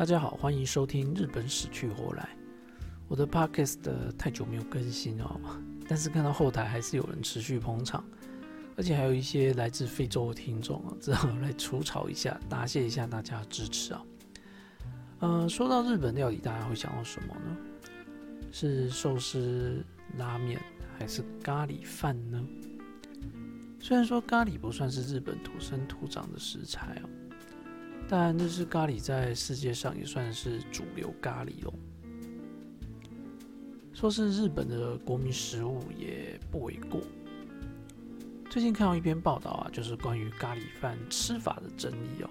大家好，欢迎收听《日本死去活来》。我的 podcast 太久没有更新哦，但是看到后台还是有人持续捧场，而且还有一些来自非洲的听众啊，只好来除草一下，答谢一下大家的支持啊。呃，说到日本料理，大家会想到什么呢？是寿司、拉面，还是咖喱饭呢？虽然说咖喱不算是日本土生土长的食材哦。但日式咖喱在世界上也算是主流咖喱喽。说是日本的国民食物也不为过。最近看到一篇报道啊，就是关于咖喱饭吃法的争议哦。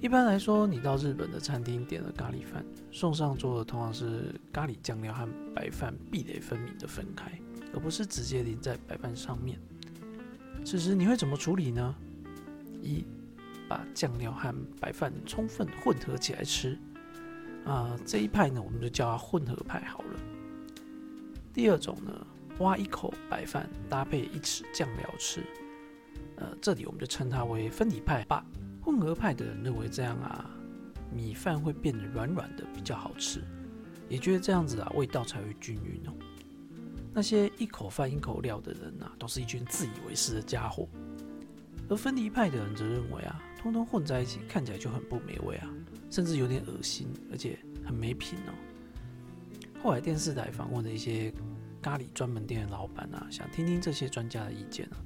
一般来说，你到日本的餐厅点了咖喱饭，送上桌的通常是咖喱酱料和白饭壁垒分明的分开，而不是直接淋在白饭上面。此时你会怎么处理呢？一把酱料和白饭充分混合起来吃，啊，这一派呢，我们就叫它混合派好了。第二种呢，挖一口白饭搭配一匙酱料吃，呃，这里我们就称它为分离派吧。混合派的人认为这样啊，米饭会变得软软的，比较好吃，也觉得这样子啊，味道才会均匀哦。那些一口饭一口料的人啊，都是一群自以为是的家伙。而分离派的人则认为啊。通通混在一起，看起来就很不美味啊，甚至有点恶心，而且很没品哦。后来电视台访问了一些咖喱专门店的老板啊，想听听这些专家的意见啊。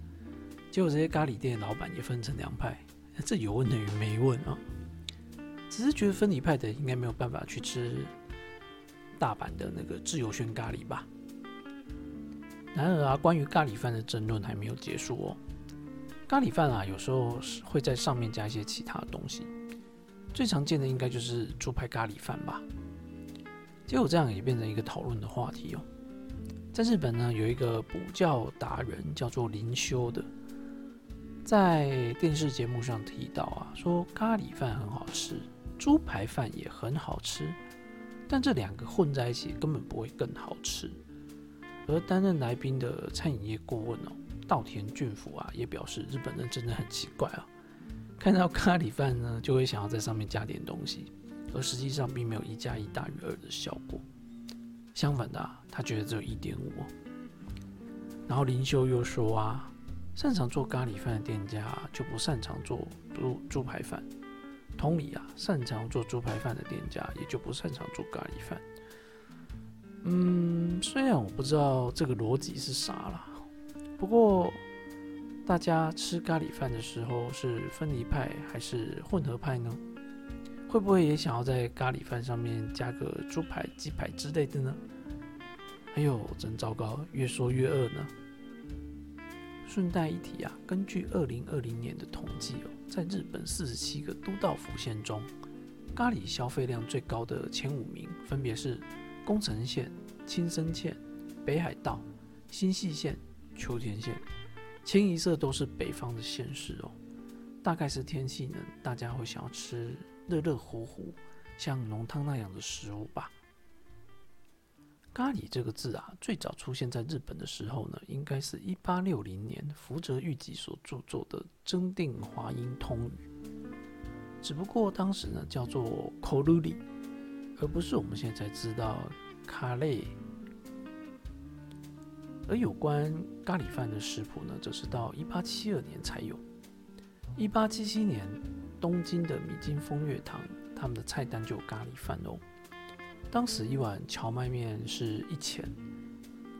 结果这些咖喱店的老板也分成两派，这有问等于没问啊。只是觉得分离派的应该没有办法去吃大阪的那个自由轩咖喱吧。然而啊，关于咖喱饭的争论还没有结束哦。咖喱饭啊，有时候会在上面加一些其他的东西。最常见的应该就是猪排咖喱饭吧。结果这样也变成一个讨论的话题哦。在日本呢，有一个补教达人叫做林修的，在电视节目上提到啊，说咖喱饭很好吃，猪排饭也很好吃，但这两个混在一起根本不会更好吃。而担任来宾的餐饮业顾问哦。稻田俊辅啊，也表示日本人真的很奇怪啊，看到咖喱饭呢，就会想要在上面加点东西，而实际上并没有一加一大于二的效果。相反的，他觉得只有一点五。然后林修又说啊，擅长做咖喱饭的店家就不擅长做猪猪排饭，同理啊，擅长做猪排饭的店家也就不擅长做咖喱饭。嗯，虽然我不知道这个逻辑是啥了。不过，大家吃咖喱饭的时候是分离派还是混合派呢？会不会也想要在咖喱饭上面加个猪排、鸡排之类的呢？哎呦，真糟糕，越说越饿呢。顺带一提啊，根据二零二零年的统计哦，在日本四十七个都道府县中，咖喱消费量最高的前五名分别是宫城县、青森县、北海道、新舄县。秋田县清一色都是北方的县市哦，大概是天气冷，大家会想要吃热热乎乎，像浓汤那样的食物吧。咖喱这个字啊，最早出现在日本的时候呢，应该是一八六零年福泽谕吉所著作的《增订华音通语》，只不过当时呢叫做 “koruri”，而不是我们现在知道咖喱。而有关咖喱饭的食谱呢，则是到一八七二年才有。一八七七年，东京的米津风月堂他们的菜单就有咖喱饭哦。当时一碗荞麦面是一钱，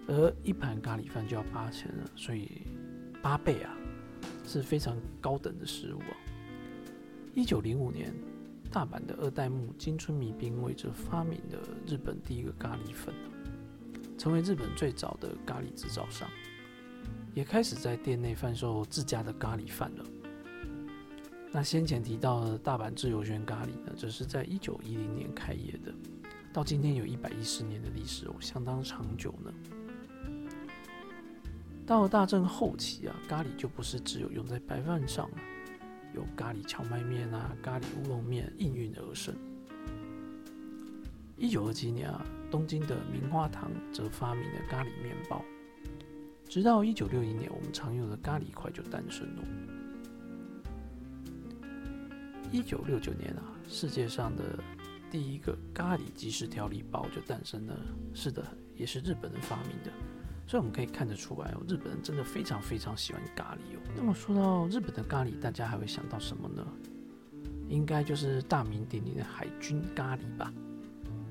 而一盘咖喱饭就要八钱了，所以八倍啊，是非常高等的食物啊。一九零五年，大阪的二代目金村米兵卫则发明了日本第一个咖喱粉。成为日本最早的咖喱制造商，也开始在店内贩售自家的咖喱饭了。那先前提到的大阪自由轩咖喱呢，则是在一九一零年开业的，到今天有一百一十年的历史哦，相当长久呢。到了大正后期啊，咖喱就不是只有用在白饭上了，有咖喱荞麦面啊、咖喱乌龙面应运而生。一九二七年啊。东京的棉花糖则发明了咖喱面包，直到一九六一年，我们常用的咖喱块就诞生了。一九六九年啊，世界上的第一个咖喱即食调理包就诞生了。是的，也是日本人发明的。所以我们可以看得出来哦，日本人真的非常非常喜欢咖喱哦。那么说到日本的咖喱，大家还会想到什么呢？应该就是大名鼎鼎的海军咖喱吧。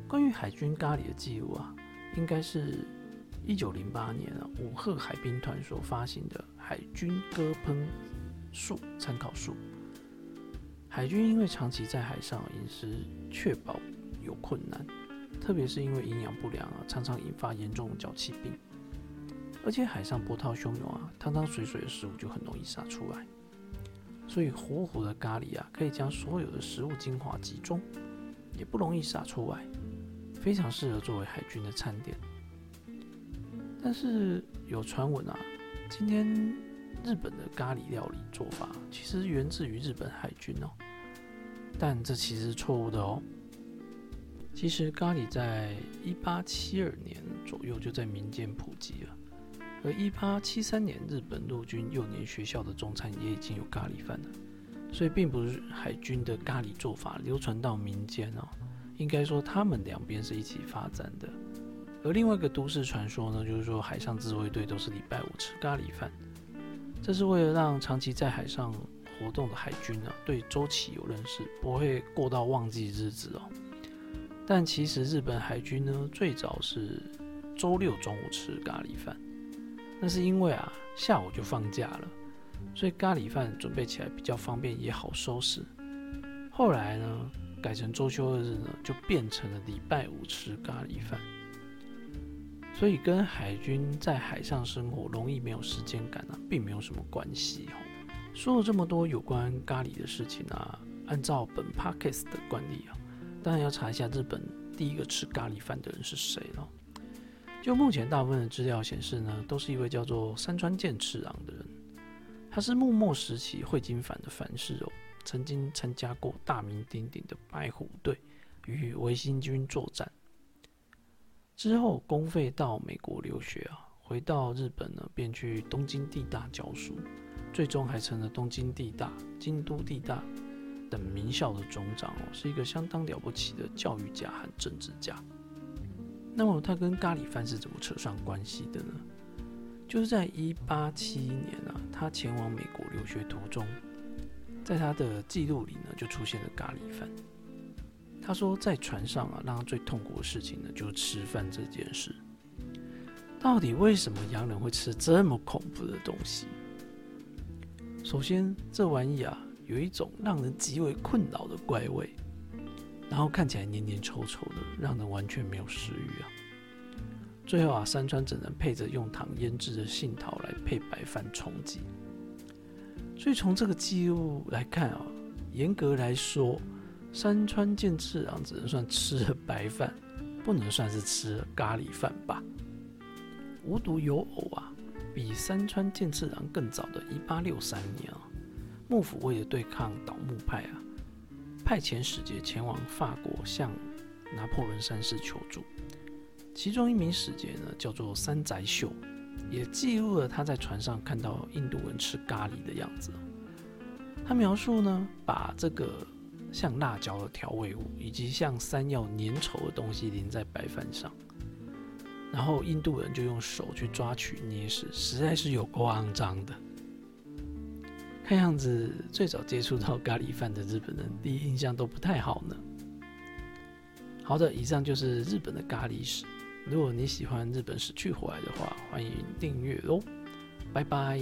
关于海军咖喱的记录啊，应该是一九零八年啊，武赫海兵团所发行的海军鸽烹术参考书。海军因为长期在海上，饮食确保有困难，特别是因为营养不良啊，常常引发严重的脚气病。而且海上波涛汹涌啊，汤汤水水的食物就很容易洒出来。所以糊糊的咖喱啊，可以将所有的食物精华集中，也不容易洒出来，非常适合作为海军的餐点。但是有传闻啊，今天日本的咖喱料理做法其实源自于日本海军哦。但这其实是错误的哦。其实咖喱在一八七二年左右就在民间普及了，而一八七三年日本陆军幼年学校的中餐也已经有咖喱饭了，所以并不是海军的咖喱做法流传到民间哦，应该说他们两边是一起发展的。而另外一个都市传说呢，就是说海上自卫队都是礼拜五吃咖喱饭，这是为了让长期在海上。活动的海军呢，对周期有认识，不会过到忘记日子哦。但其实日本海军呢，最早是周六中午吃咖喱饭，那是因为啊下午就放假了，所以咖喱饭准备起来比较方便，也好收拾。后来呢，改成周休二日呢，就变成了礼拜五吃咖喱饭。所以跟海军在海上生活容易没有时间感啊，并没有什么关系哦。说了这么多有关咖喱的事情啊，按照本 p o c a s t 的惯例啊，当然要查一下日本第一个吃咖喱饭的人是谁了。就目前大部分的资料显示呢，都是一位叫做山川健次郎的人，他是幕末时期会津藩的藩士哦，曾经参加过大名鼎鼎的白虎队与维新军作战，之后公费到美国留学啊，回到日本呢，便去东京地大教书。最终还成了东京地大、京都地大等名校的总长哦，是一个相当了不起的教育家和政治家。那么他跟咖喱饭是怎么扯上关系的呢？就是在一八七一年啊，他前往美国留学途中，在他的记录里呢，就出现了咖喱饭。他说，在船上啊，让他最痛苦的事情呢，就是吃饭这件事。到底为什么洋人会吃这么恐怖的东西？首先，这玩意啊，有一种让人极为困扰的怪味，然后看起来黏黏稠稠的，让人完全没有食欲啊。最后啊，山川只能配着用糖腌制的杏桃来配白饭充饥。所以从这个记录来看啊，严格来说，山川健次郎只能算吃了白饭，不能算是吃了咖喱饭吧。无独有偶啊。比山川健次郎更早的1863年啊，幕府为了对抗倒幕派啊，派遣使节前往法国向拿破仑三世求助。其中一名使节呢，叫做山宅秀，也记录了他在船上看到印度人吃咖喱的样子。他描述呢，把这个像辣椒的调味物以及像山药粘稠的东西淋在白饭上。然后印度人就用手去抓取捏食，实在是有够肮脏的。看样子最早接触到咖喱饭的日本人，第一印象都不太好呢。好的，以上就是日本的咖喱史。如果你喜欢日本死去活来的话，欢迎订阅哦，拜拜。